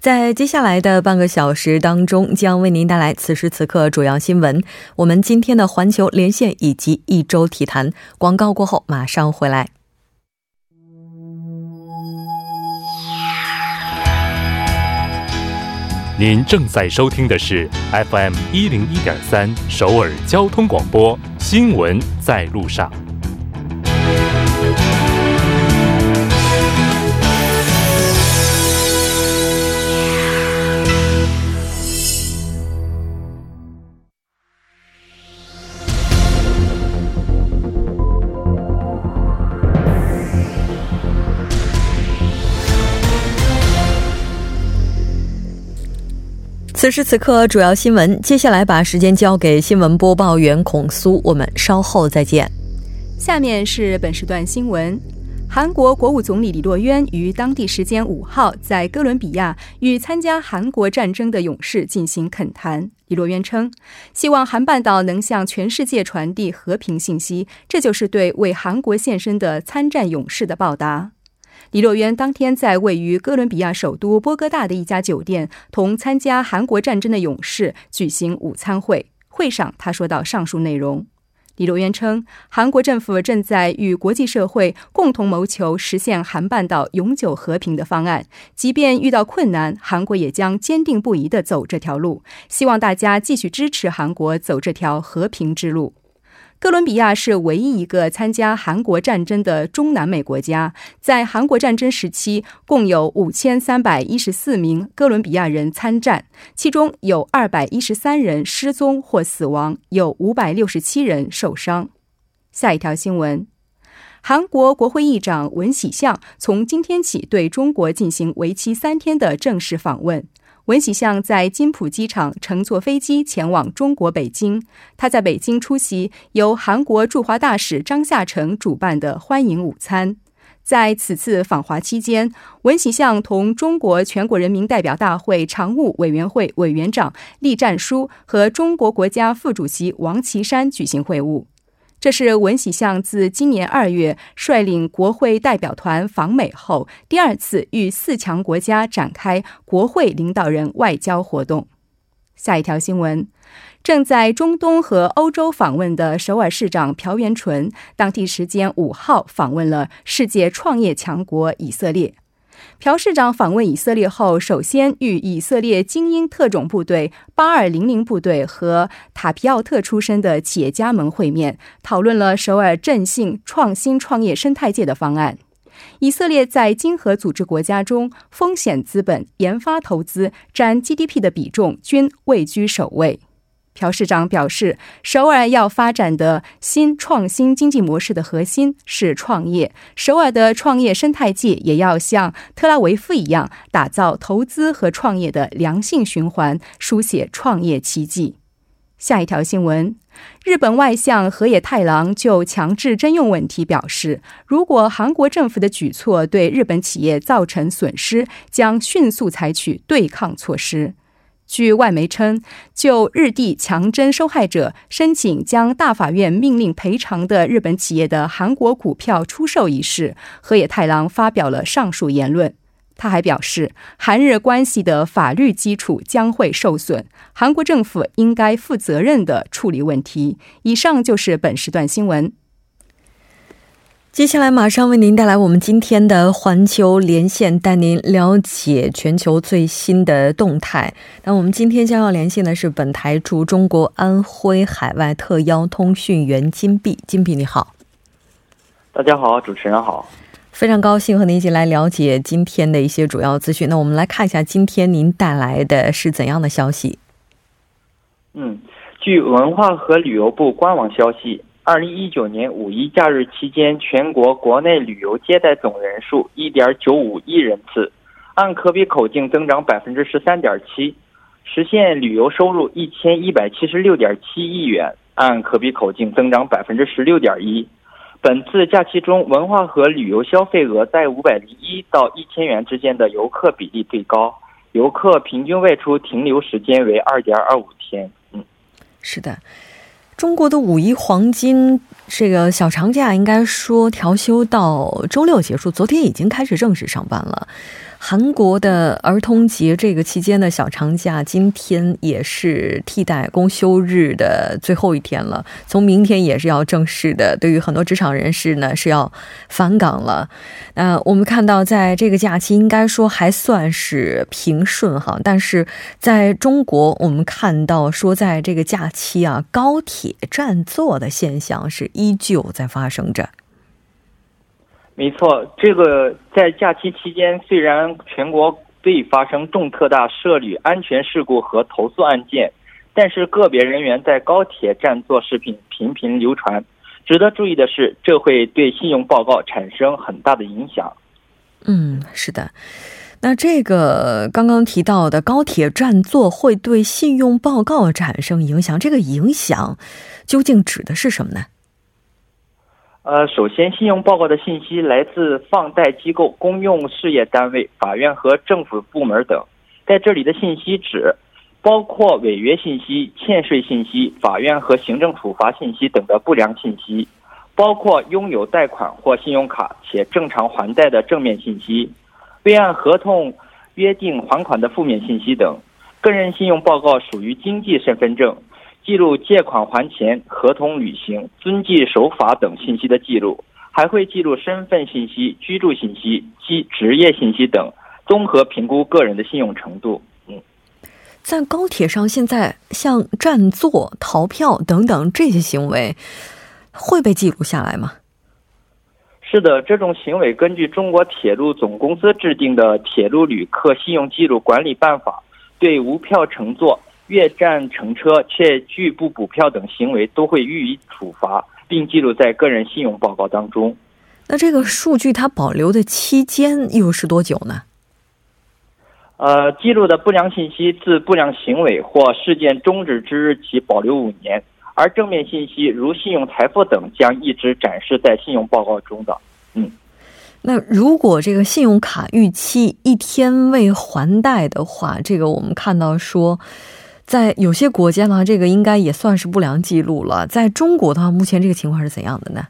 在接下来的半个小时当中，将为您带来此时此刻主要新闻。我们今天的环球连线以及一周体坛广告过后，马上回来。您正在收听的是 FM 一零一点三首尔交通广播新闻在路上。此时此刻，主要新闻。接下来把时间交给新闻播报员孔苏，我们稍后再见。下面是本时段新闻：韩国国务总理李洛渊于当地时间五号在哥伦比亚与参加韩国战争的勇士进行恳谈。李洛渊称，希望韩半岛能向全世界传递和平信息，这就是对为韩国献身的参战勇士的报答。李洛渊当天在位于哥伦比亚首都波哥大的一家酒店，同参加韩国战争的勇士举行午餐会。会上，他说到上述内容。李洛渊称，韩国政府正在与国际社会共同谋求实现韩半岛永久和平的方案，即便遇到困难，韩国也将坚定不移地走这条路。希望大家继续支持韩国走这条和平之路。哥伦比亚是唯一一个参加韩国战争的中南美国家。在韩国战争时期，共有五千三百一十四名哥伦比亚人参战，其中有二百一十三人失踪或死亡，有五百六十七人受伤。下一条新闻：韩国国会议长文喜相从今天起对中国进行为期三天的正式访问。文喜相在金浦机场乘坐飞机前往中国北京。他在北京出席由韩国驻华大使张夏成主办的欢迎午餐。在此次访华期间，文喜相同中国全国人民代表大会常务委员会委员长栗战书和中国国家副主席王岐山举行会晤。这是文喜相自今年二月率领国会代表团访美后，第二次与四强国家展开国会领导人外交活动。下一条新闻：正在中东和欧洲访问的首尔市长朴元淳，当地时间五号访问了世界创业强国以色列。朴市长访问以色列后，首先与以色列精英特种部队八二零零部队和塔皮奥特出身的企业家们会面，讨论了首尔振兴创新创业生态界的方案。以色列在经合组织国家中，风险资本、研发投资占 GDP 的比重均位居首位。朴市长表示，首尔要发展的新创新经济模式的核心是创业。首尔的创业生态界也要像特拉维夫一样，打造投资和创业的良性循环，书写创业奇迹。下一条新闻：日本外相河野太郎就强制征用问题表示，如果韩国政府的举措对日本企业造成损失，将迅速采取对抗措施。据外媒称，就日地强征受害者申请将大法院命令赔偿的日本企业的韩国股票出售一事，河野太郎发表了上述言论。他还表示，韩日关系的法律基础将会受损，韩国政府应该负责任的处理问题。以上就是本时段新闻。接下来马上为您带来我们今天的环球连线，带您了解全球最新的动态。那我们今天将要连线的是本台驻中国安徽海外特邀通讯员金碧。金碧你好，大家好，主持人好，非常高兴和您一起来了解今天的一些主要资讯。那我们来看一下今天您带来的是怎样的消息？嗯，据文化和旅游部官网消息。二零一九年五一假日期间，全国国内旅游接待总人数一点九五亿人次，按可比口径增长百分之十三点七。实现旅游收入一千一百七十六点七亿元，按可比口径增长百分之十六点一。本次假期中，文化和旅游消费额在五百零一到一千元之间的游客比例最高，游客平均外出停留时间为二点二五天。嗯，是的，中国的五一黄金这个小长假应该说调休到周六结束，昨天已经开始正式上班了。韩国的儿童节这个期间的小长假，今天也是替代公休日的最后一天了。从明天也是要正式的，对于很多职场人士呢是要返岗了。那我们看到，在这个假期应该说还算是平顺哈，但是在中国，我们看到说在这个假期啊，高铁占座的现象是依旧在发生着。没错，这个在假期期间，虽然全国未发生重特大涉旅安全事故和投诉案件，但是个别人员在高铁占座视频频频流传。值得注意的是，这会对信用报告产生很大的影响。嗯，是的。那这个刚刚提到的高铁占座会对信用报告产生影响，这个影响究竟指的是什么呢？呃，首先，信用报告的信息来自放贷机构、公用事业单位、法院和政府部门等。在这里的信息指包括违约信息、欠税信息、法院和行政处罚信息等的不良信息，包括拥有贷款或信用卡且正常还贷的正面信息，未按合同约定还款的负面信息等。个人信用报告属于经济身份证。记录借款还钱、合同履行、遵纪守法等信息的记录，还会记录身份信息、居住信息及职业信息等，综合评估个人的信用程度。嗯，在高铁上，现在像占座、逃票等等这些行为会被记录下来吗？是的，这种行为根据中国铁路总公司制定的《铁路旅客信用记录管理办法》，对无票乘坐。越站乘车却拒不补票等行为都会予以处罚，并记录在个人信用报告当中。那这个数据它保留的期间又是多久呢？呃，记录的不良信息自不良行为或事件终止之日起保留五年，而正面信息如信用财富等将一直展示在信用报告中的。嗯，那如果这个信用卡逾期一天未还贷的话，这个我们看到说。在有些国家呢，这个应该也算是不良记录了。在中国的话，目前这个情况是怎样的呢？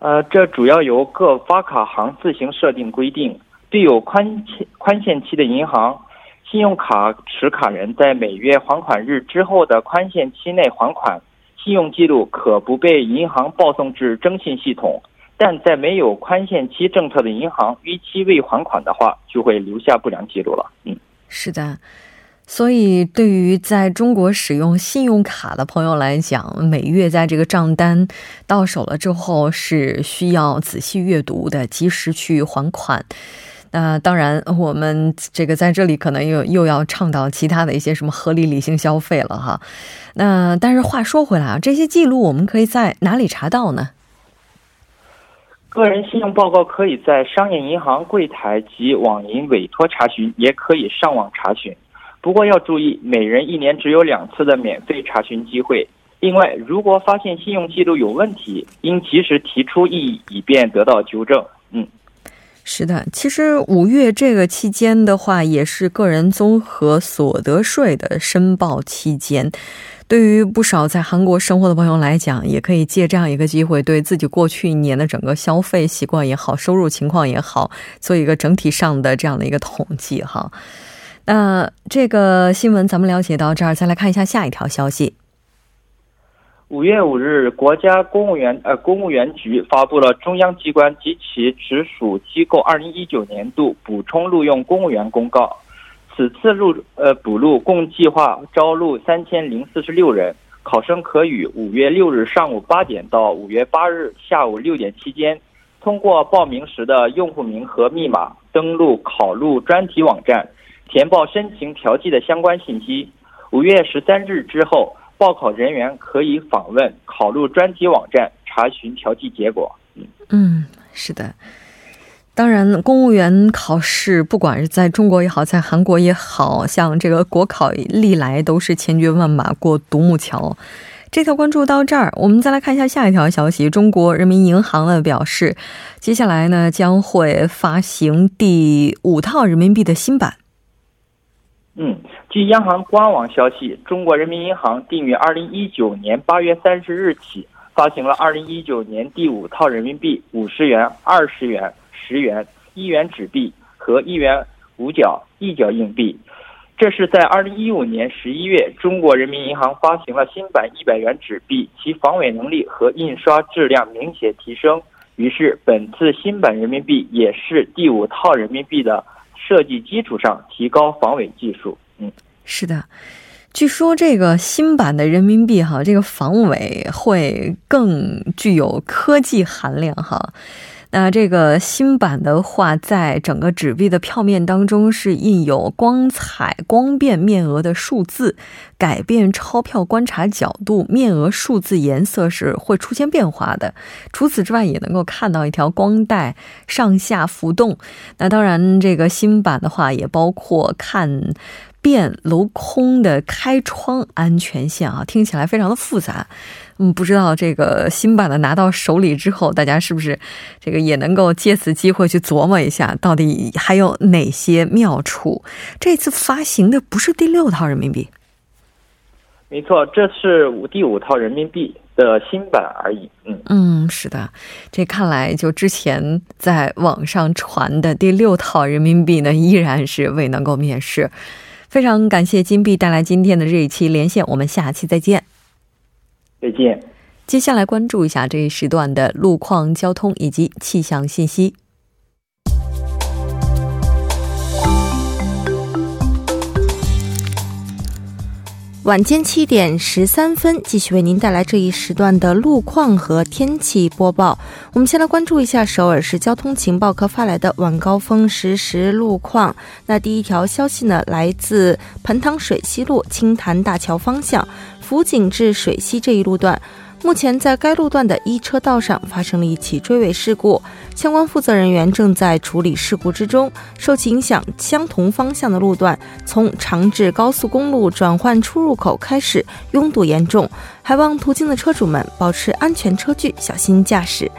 呃，这主要由各发卡行自行设定规定。对有宽限宽限期的银行，信用卡持卡人在每月还款日之后的宽限期内还款，信用记录可不被银行报送至征信系统。但在没有宽限期政策的银行逾期未还款的话，就会留下不良记录了。嗯，是的。所以，对于在中国使用信用卡的朋友来讲，每月在这个账单到手了之后，是需要仔细阅读的，及时去还款。那当然，我们这个在这里可能又又要倡导其他的一些什么合理理性消费了哈。那但是话说回来啊，这些记录我们可以在哪里查到呢？个人信用报告可以在商业银行柜台及网银委托查询，也可以上网查询。不过要注意，每人一年只有两次的免费查询机会。另外，如果发现信用记录有问题，应及时提出异议，以便得到纠正。嗯，是的，其实五月这个期间的话，也是个人综合所得税的申报期间。对于不少在韩国生活的朋友来讲，也可以借这样一个机会，对自己过去一年的整个消费习惯也好、收入情况也好，做一个整体上的这样的一个统计哈。那这个新闻咱们了解到这儿，再来看一下下一条消息。五月五日，国家公务员呃公务员局发布了中央机关及其直属机构二零一九年度补充录用公务员公告。此次录呃补录共计划招录三千零四十六人，考生可于五月六日上午八点到五月八日下午六点期间，通过报名时的用户名和密码登录考录专题网站。填报申请调剂的相关信息。五月十三日之后，报考人员可以访问考录专题网站查询调剂结果。嗯，是的。当然，公务员考试，不管是在中国也好，在韩国也好，像这个国考历来都是千军万马过独木桥。这条关注到这儿，我们再来看一下下一条消息。中国人民银行呢表示，接下来呢将会发行第五套人民币的新版。嗯，据央行官网消息，中国人民银行定于二零一九年八月三十日起发行了二零一九年第五套人民币五十元、二十元。十元、一元纸币和一元五角一角硬币，这是在二零一五年十一月，中国人民银行发行了新版一百元纸币，其防伪能力和印刷质量明显提升。于是，本次新版人民币也是第五套人民币的设计基础上提高防伪技术。嗯，是的，据说这个新版的人民币哈，这个防伪会更具有科技含量哈。那这个新版的话，在整个纸币的票面当中是印有光彩光变面额的数字，改变钞票观察角度，面额数字颜色是会出现变化的。除此之外，也能够看到一条光带上下浮动。那当然，这个新版的话也包括看。变镂空的开窗安全线啊，听起来非常的复杂。嗯，不知道这个新版的拿到手里之后，大家是不是这个也能够借此机会去琢磨一下，到底还有哪些妙处？这次发行的不是第六套人民币，没错，这是五第五套人民币的新版而已。嗯嗯，是的，这看来就之前在网上传的第六套人民币呢，依然是未能够面世。非常感谢金币带来今天的这一期连线，我们下期再见。再见。接下来关注一下这一时段的路况、交通以及气象信息。晚间七点十三分，继续为您带来这一时段的路况和天气播报。我们先来关注一下首尔市交通情报科发来的晚高峰实时路况。那第一条消息呢，来自盆塘水西路青潭大桥方向，辅警至水西这一路段。目前在该路段的一车道上发生了一起追尾事故，相关负责人员正在处理事故之中。受其影响，相同方向的路段从长治高速公路转换出入口开始拥堵严重，还望途经的车主们保持安全车距，小心驾驶。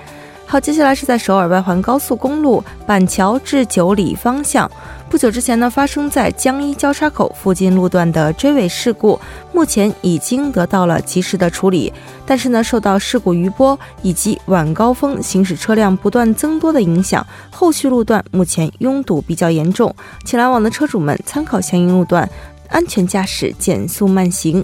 好，接下来是在首尔外环高速公路板桥至九里方向。不久之前呢，发生在江一交叉口附近路段的追尾事故，目前已经得到了及时的处理。但是呢，受到事故余波以及晚高峰行驶车辆不断增多的影响，后续路段目前拥堵比较严重，请来往的车主们参考相应路段，安全驾驶，减速慢行。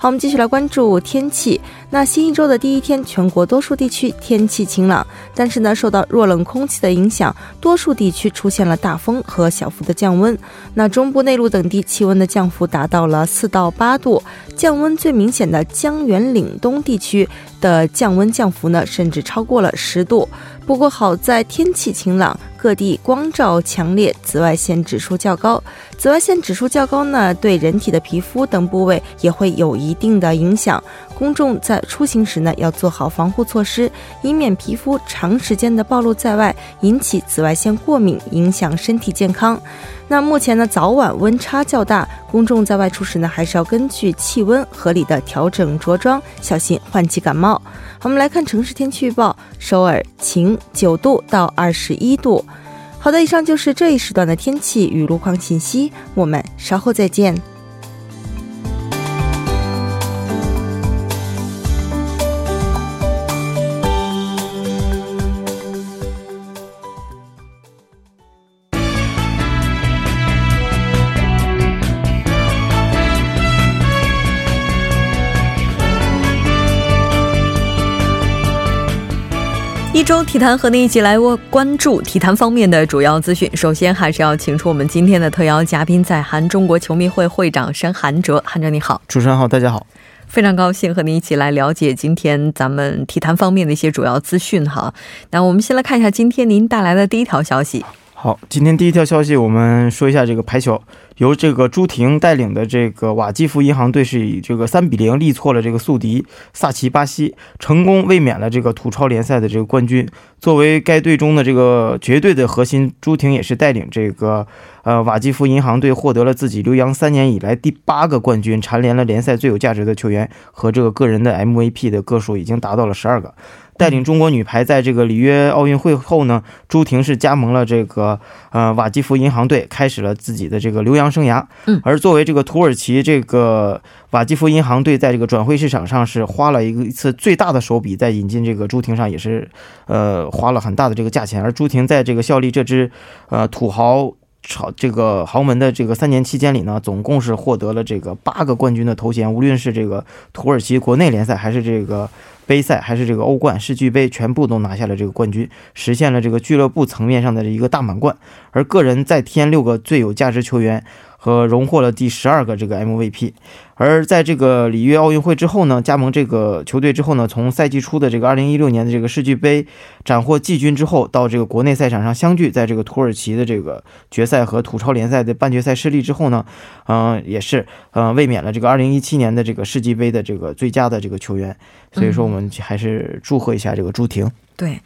好，我们继续来关注天气。那新一周的第一天，全国多数地区天气晴朗，但是呢，受到弱冷空气的影响，多数地区出现了大风和小幅的降温。那中部内陆等地气温的降幅达到了四到八度，降温最明显的江原岭东地区的降温降幅呢，甚至超过了十度。不过好在天气晴朗，各地光照强烈，紫外线指数较高。紫外线指数较高呢，对人体的皮肤等部位也会有一定的影响。公众在出行时呢，要做好防护措施，以免皮肤长时间的暴露在外，引起紫外线过敏，影响身体健康。那目前呢，早晚温差较大，公众在外出时呢，还是要根据气温合理的调整着装，小心换季感冒。我们来看城市天气预报：首尔晴，九度到二十一度。好的，以上就是这一时段的天气与路况信息，我们稍后再见。周体坛和您一起来关注体坛方面的主要资讯。首先，还是要请出我们今天的特邀嘉宾，在韩中国球迷会会长申韩哲。韩哲你好，主持人好，大家好，非常高兴和您一起来了解今天咱们体坛方面的一些主要资讯哈。那我们先来看一下今天您带来的第一条消息。好，今天第一条消息，我们说一下这个排球。由这个朱婷带领的这个瓦基弗银行队是以这个三比零力挫了这个宿敌萨奇巴西，成功卫冕了这个土超联赛的这个冠军。作为该队中的这个绝对的核心，朱婷也是带领这个呃瓦基弗银行队获得了自己留洋三年以来第八个冠军，蝉联了联赛最有价值的球员和这个个人的 MVP 的个数已经达到了十二个。带领中国女排在这个里约奥运会后呢，朱婷是加盟了这个呃瓦基弗银行队，开始了自己的这个留洋生涯。嗯，而作为这个土耳其这个瓦基弗银行队在这个转会市场上是花了一个一次最大的手笔，在引进这个朱婷上也是呃花了很大的这个价钱。而朱婷在这个效力这支呃土豪朝这个豪门的这个三年期间里呢，总共是获得了这个八个冠军的头衔，无论是这个土耳其国内联赛还是这个。杯赛还是这个欧冠、世俱杯，全部都拿下了这个冠军，实现了这个俱乐部层面上的一个大满贯。而个人再添六个最有价值球员。和荣获了第十二个这个 MVP，而在这个里约奥运会之后呢，加盟这个球队之后呢，从赛季初的这个二零一六年的这个世俱杯斩获季军之后，到这个国内赛场上相聚，在这个土耳其的这个决赛和土超联赛的半决赛失利之后呢，嗯，也是嗯卫冕了这个二零一七年的这个世俱杯的这个最佳的这个球员，所以说我们还是祝贺一下这个朱婷。对。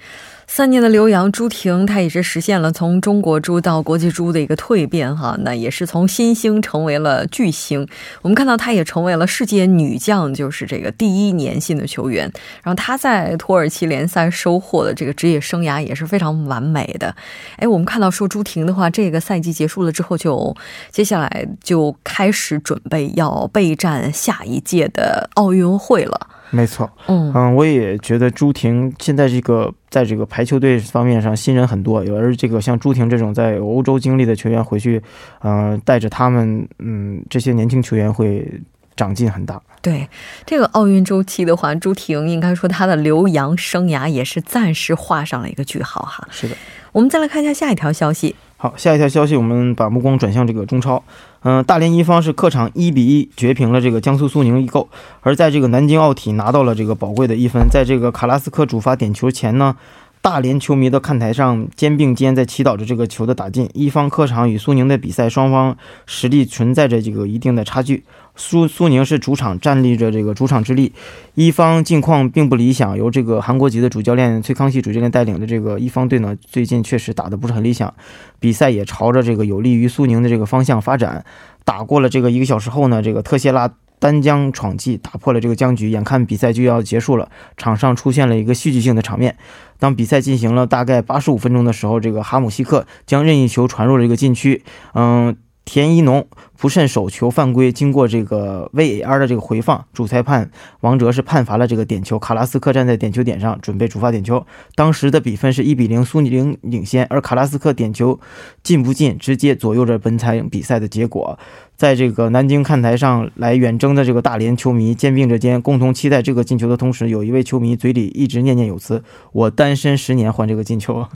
三年的留洋，朱婷她也是实现了从中国猪到国际猪的一个蜕变哈，那也是从新星成为了巨星。我们看到她也成为了世界女将，就是这个第一年薪的球员。然后她在土耳其联赛收获的这个职业生涯也是非常完美的。哎，我们看到说朱婷的话，这个赛季结束了之后，就接下来就开始准备要备战下一届的奥运会了。没错，嗯嗯，我也觉得朱婷现在这个在这个排球队方面上新人很多，而这个像朱婷这种在欧洲经历的球员回去，嗯，带着他们，嗯，这些年轻球员会长进很大。对这个奥运周期的话，朱婷应该说她的留洋生涯也是暂时画上了一个句号哈。是的，我们再来看一下下一条消息。好，下一条消息，我们把目光转向这个中超。嗯，大连一方是客场一比一绝平了这个江苏苏宁易购，而在这个南京奥体拿到了这个宝贵的一分。在这个卡拉斯科主罚点球前呢，大连球迷的看台上肩并肩在祈祷着这个球的打进。一方客场与苏宁的比赛，双方实力存在着这个一定的差距。苏苏宁是主场站立着这个主场之力，一方近况并不理想。由这个韩国籍的主教练崔康熙主教练带领的这个一方队呢，最近确实打得不是很理想，比赛也朝着这个有利于苏宁的这个方向发展。打过了这个一个小时后呢，这个特谢拉单将闯进打破了这个僵局，眼看比赛就要结束了，场上出现了一个戏剧性的场面。当比赛进行了大概八十五分钟的时候，这个哈姆西克将任意球传入了这个禁区，嗯。田一农不慎手球犯规，经过这个 VAR 的这个回放，主裁判王哲是判罚了这个点球。卡拉斯克站在点球点上准备主罚点球，当时的比分是一比零，苏宁领先。而卡拉斯克点球进不进，直接左右着本场比赛的结果。在这个南京看台上来远征的这个大连球迷肩并着肩，共同期待这个进球的同时，有一位球迷嘴里一直念念有词：“我单身十年换这个进球。”啊。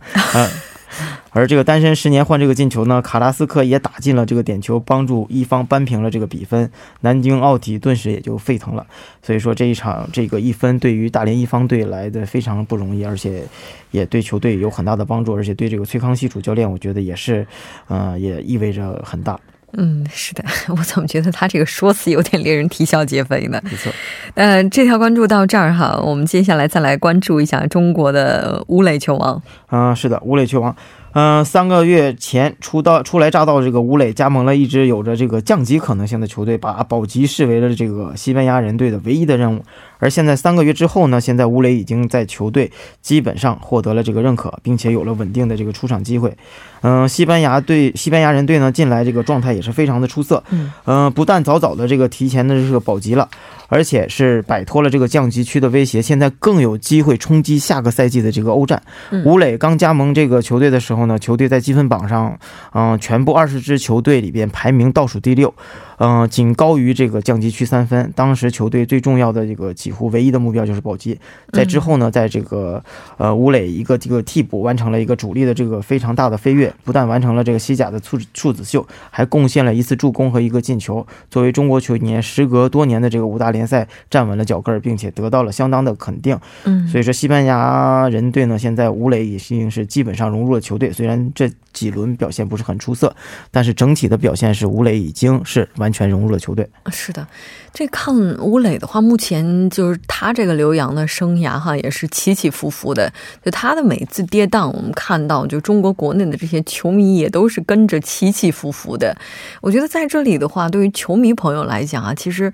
而这个单身十年换这个进球呢，卡拉斯克也打进了这个点球，帮助一方扳平了这个比分。南京奥体顿时也就沸腾了。所以说这一场这个一分对于大连一方队来的非常不容易，而且也对球队有很大的帮助，而且对这个崔康熙主教练，我觉得也是，嗯，也意味着很大。嗯，是的，我怎么觉得他这个说辞有点令人啼笑皆非呢？没错。呃，这条关注到这儿哈，我们接下来再来关注一下中国的吴磊球王。嗯，是的，吴磊球王。嗯，三个月前出道初来乍到，这个吴磊加盟了一支有着这个降级可能性的球队，把保级视为了这个西班牙人队的唯一的任务。而现在三个月之后呢，现在吴磊已经在球队基本上获得了这个认可，并且有了稳定的这个出场机会。嗯，西班牙队西班牙人队呢，近来这个状态也是非常的出色。嗯，不但早早的这个提前的这个保级了。而且是摆脱了这个降级区的威胁，现在更有机会冲击下个赛季的这个欧战。吴磊刚加盟这个球队的时候呢，球队在积分榜上，嗯，全部二十支球队里边排名倒数第六。嗯，仅高于这个降级区三分。当时球队最重要的这个几乎唯一的目标就是保级。在之后呢，在这个呃吴磊一个这个替补完成了一个主力的这个非常大的飞跃，不但完成了这个西甲的处处子秀，还贡献了一次助攻和一个进球。作为中国球员，时隔多年的这个五大联赛站稳了脚跟儿，并且得到了相当的肯定。嗯，所以说，西班牙人队呢，现在吴磊已经是基本上融入了球队。虽然这几轮表现不是很出色，但是整体的表现是吴磊已经是完全融入了球队。是的，这看吴磊的话，目前就是他这个留洋的生涯哈，也是起起伏伏的。就他的每次跌宕，我们看到就中国国内的这些球迷也都是跟着起起伏伏的。我觉得在这里的话，对于球迷朋友来讲啊，其实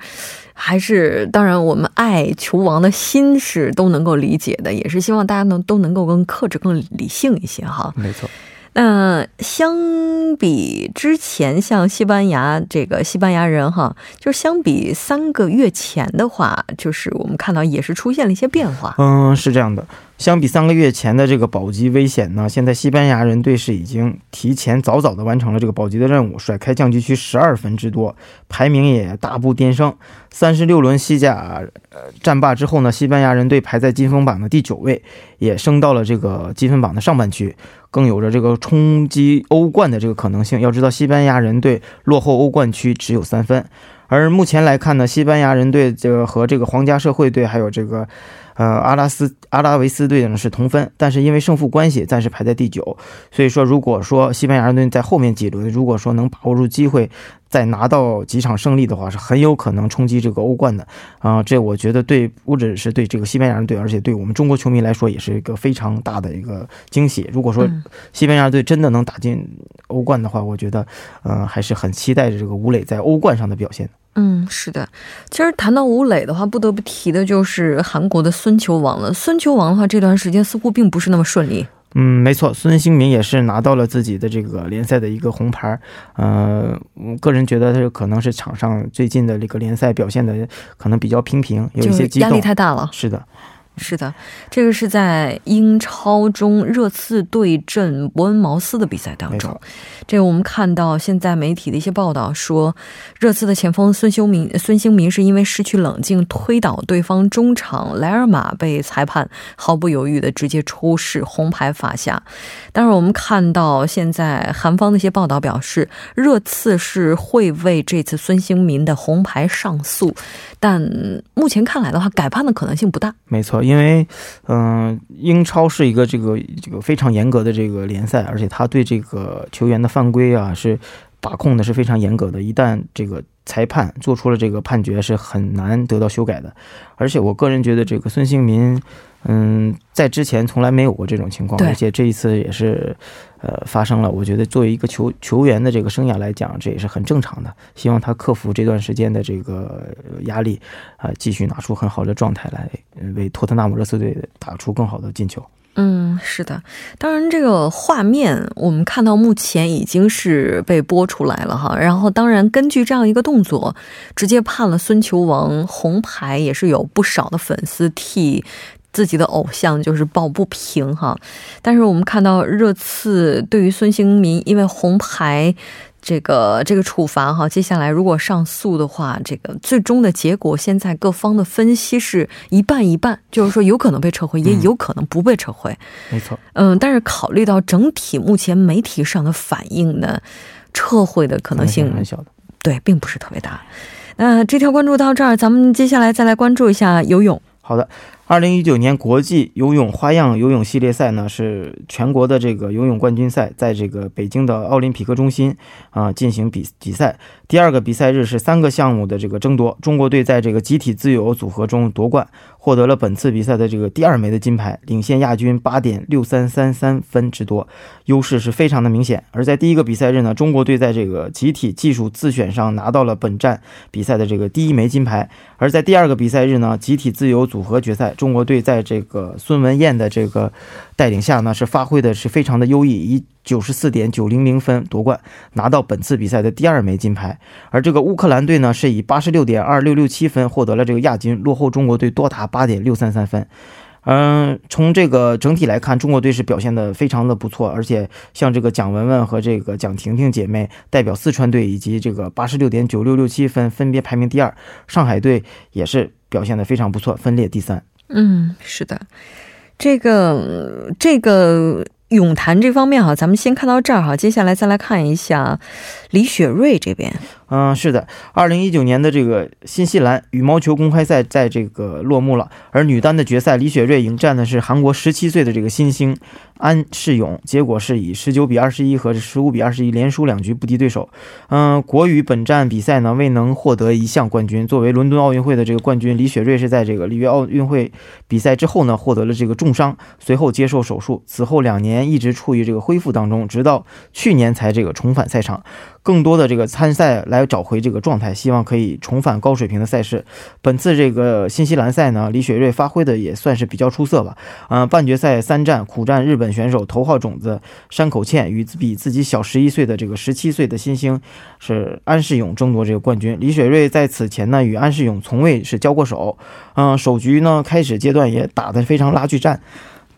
还是当然我们爱球王的心是都能够理解的，也是希望大家能都能够更克制、更理性一些哈。没错。那相比之前，像西班牙这个西班牙人哈，就是相比三个月前的话，就是我们看到也是出现了一些变化。嗯，是这样的。相比三个月前的这个保级危险呢，现在西班牙人队是已经提前早早的完成了这个保级的任务，甩开降级区十二分之多，排名也大步颠升。三十六轮西甲呃战罢之后呢，西班牙人队排在积分榜的第九位，也升到了这个积分榜的上半区，更有着这个冲击欧冠的这个可能性。要知道，西班牙人队落后欧冠区只有三分，而目前来看呢，西班牙人队这个和这个皇家社会队还有这个。呃，阿拉斯阿拉维斯队呢是同分，但是因为胜负关系，暂时排在第九。所以说，如果说西班牙队在后面几轮，如果说能把握住机会，再拿到几场胜利的话，是很有可能冲击这个欧冠的。啊，这我觉得对不只是对这个西班牙队，而且对我们中国球迷来说，也是一个非常大的一个惊喜。如果说西班牙队真的能打进欧冠的话，我觉得，呃，还是很期待着这个吴磊在欧冠上的表现。嗯，是的。其实谈到吴磊的话，不得不提的就是韩国的孙球王了。孙球王的话，这段时间似乎并不是那么顺利。嗯，没错，孙兴民也是拿到了自己的这个联赛的一个红牌。呃，我个人觉得他可能是场上最近的这个联赛表现的可能比较平平，有一些激动，压力太大了。是的。是的，这个是在英超中热刺对阵伯恩茅斯的比赛当中。这个我们看到现在媒体的一些报道说，热刺的前锋孙兴民孙兴民是因为失去冷静推倒对方中场莱尔马，被裁判毫不犹豫的直接出示红牌罚下。但是我们看到现在韩方的一些报道表示，热刺是会为这次孙兴民的红牌上诉，但目前看来的话，改判的可能性不大。没错。因为，嗯，英超是一个这个这个非常严格的这个联赛，而且他对这个球员的犯规啊是把控的是非常严格的。一旦这个裁判做出了这个判决，是很难得到修改的。而且我个人觉得，这个孙兴民。嗯，在之前从来没有过这种情况，而且这一次也是，呃，发生了。我觉得作为一个球球员的这个生涯来讲，这也是很正常的。希望他克服这段时间的这个压力，啊，继续拿出很好的状态来，为托特纳姆热刺队打出更好的进球。嗯，是的。当然，这个画面我们看到目前已经是被播出来了哈。然后，当然根据这样一个动作，直接判了孙球王红牌，也是有不少的粉丝替。自己的偶像就是抱不平哈，但是我们看到热刺对于孙兴民因为红牌这个这个处罚哈，接下来如果上诉的话，这个最终的结果现在各方的分析是一半一半，就是说有可能被撤回，也有可能不被撤回。没错，嗯，但是考虑到整体目前媒体上的反应呢，撤回的可能性很小的，对，并不是特别大。那这条关注到这儿，咱们接下来再来关注一下游泳。好的。二零一九年国际游泳花样游泳系列赛呢，是全国的这个游泳冠军赛，在这个北京的奥林匹克中心啊进行比比赛。第二个比赛日是三个项目的这个争夺，中国队在这个集体自由组合中夺冠，获得了本次比赛的这个第二枚的金牌，领先亚军八点六三三三分之多，优势是非常的明显。而在第一个比赛日呢，中国队在这个集体技术自选上拿到了本站比赛的这个第一枚金牌，而在第二个比赛日呢，集体自由组合决赛。中国队在这个孙文燕的这个带领下呢，是发挥的是非常的优异，以九十四点九零零分夺冠，拿到本次比赛的第二枚金牌。而这个乌克兰队呢，是以八十六点二六六七分获得了这个亚军，落后中国队多达八点六三三分。嗯，从这个整体来看，中国队是表现的非常的不错，而且像这个蒋雯雯和这个蒋婷婷姐妹代表四川队，以及这个八十六点九六六七分分别排名第二，上海队也是表现的非常不错，分列第三。嗯，是的，这个这个泳坛这方面哈，咱们先看到这儿哈，接下来再来看一下李雪芮这边。嗯，是的，二零一九年的这个新西兰羽毛球公开赛在这个落幕了，而女单的决赛，李雪芮迎战的是韩国十七岁的这个新星安世勇，结果是以十九比二十一和十五比二十一连输两局不敌对手。嗯，国羽本站比赛呢未能获得一项冠军，作为伦敦奥运会的这个冠军，李雪芮是在这个里约奥运会比赛之后呢获得了这个重伤，随后接受手术，此后两年一直处于这个恢复当中，直到去年才这个重返赛场。更多的这个参赛来找回这个状态，希望可以重返高水平的赛事。本次这个新西兰赛呢，李雪芮发挥的也算是比较出色吧。嗯，半决赛三战苦战日本选手头号种子山口茜与比自己小十一岁的这个十七岁的新星是安世勇争夺这个冠军。李雪芮在此前呢与安世勇从未是交过手。嗯，首局呢开始阶段也打得非常拉锯战。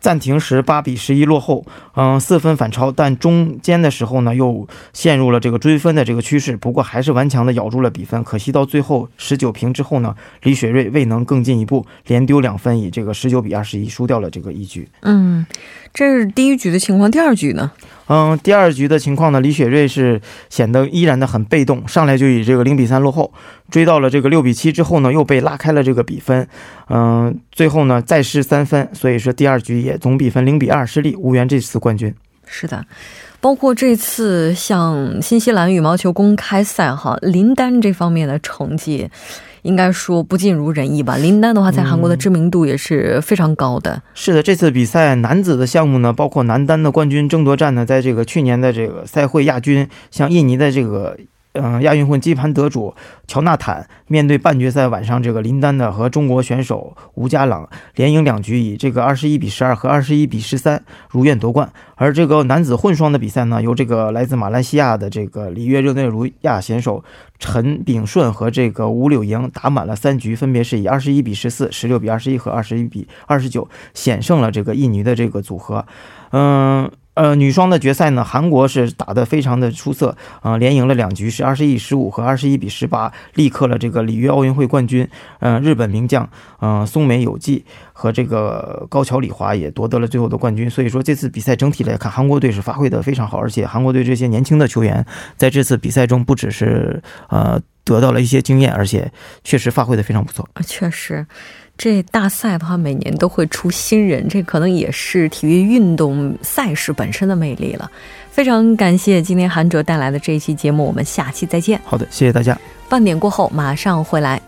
暂停时八比十一落后，嗯，四分反超，但中间的时候呢，又陷入了这个追分的这个趋势。不过还是顽强的咬住了比分。可惜到最后十九平之后呢，李雪芮未能更进一步，连丢两分，以这个十九比二十一输掉了这个一局。嗯，这是第一局的情况。第二局呢？嗯，第二局的情况呢，李雪芮是显得依然的很被动，上来就以这个零比三落后，追到了这个六比七之后呢，又被拉开了这个比分。嗯，最后呢再失三分，所以说第二局也总比分零比二失利，无缘这次冠军。是的，包括这次像新西兰羽毛球公开赛哈，林丹这方面的成绩。应该说不尽如人意吧。林丹的话，在韩国的知名度也是非常高的。是的，这次比赛男子的项目呢，包括男单的冠军争夺战呢，在这个去年的这个赛会亚军，像印尼的这个。嗯，亚运会金盘得主乔纳坦面对半决赛晚上这个林丹的和中国选手吴佳朗连赢两局，以这个二十一比十二和二十一比十三如愿夺冠。而这个男子混双的比赛呢，由这个来自马来西亚的这个里约热内卢亚选手陈炳顺和这个吴柳莹打满了三局，分别是以二十一比十四、十六比二十一和二十一比二十九险胜了这个印尼的这个组合。嗯。呃女双的决赛呢，韩国是打得非常的出色，啊，连赢了两局，是二十一比十五和二十一比十八，力克了这个里约奥运会冠军，嗯，日本名将，嗯，松美有纪和这个高桥李华也夺得了最后的冠军。所以说这次比赛整体来看，韩国队是发挥的非常好，而且韩国队这些年轻的球员在这次比赛中不只是呃得到了一些经验，而且确实发挥的非常不错。啊，确实。这大赛的话，每年都会出新人，这可能也是体育运动赛事本身的魅力了。非常感谢今天韩哲带来的这一期节目，我们下期再见。好的，谢谢大家。半点过后马上回来。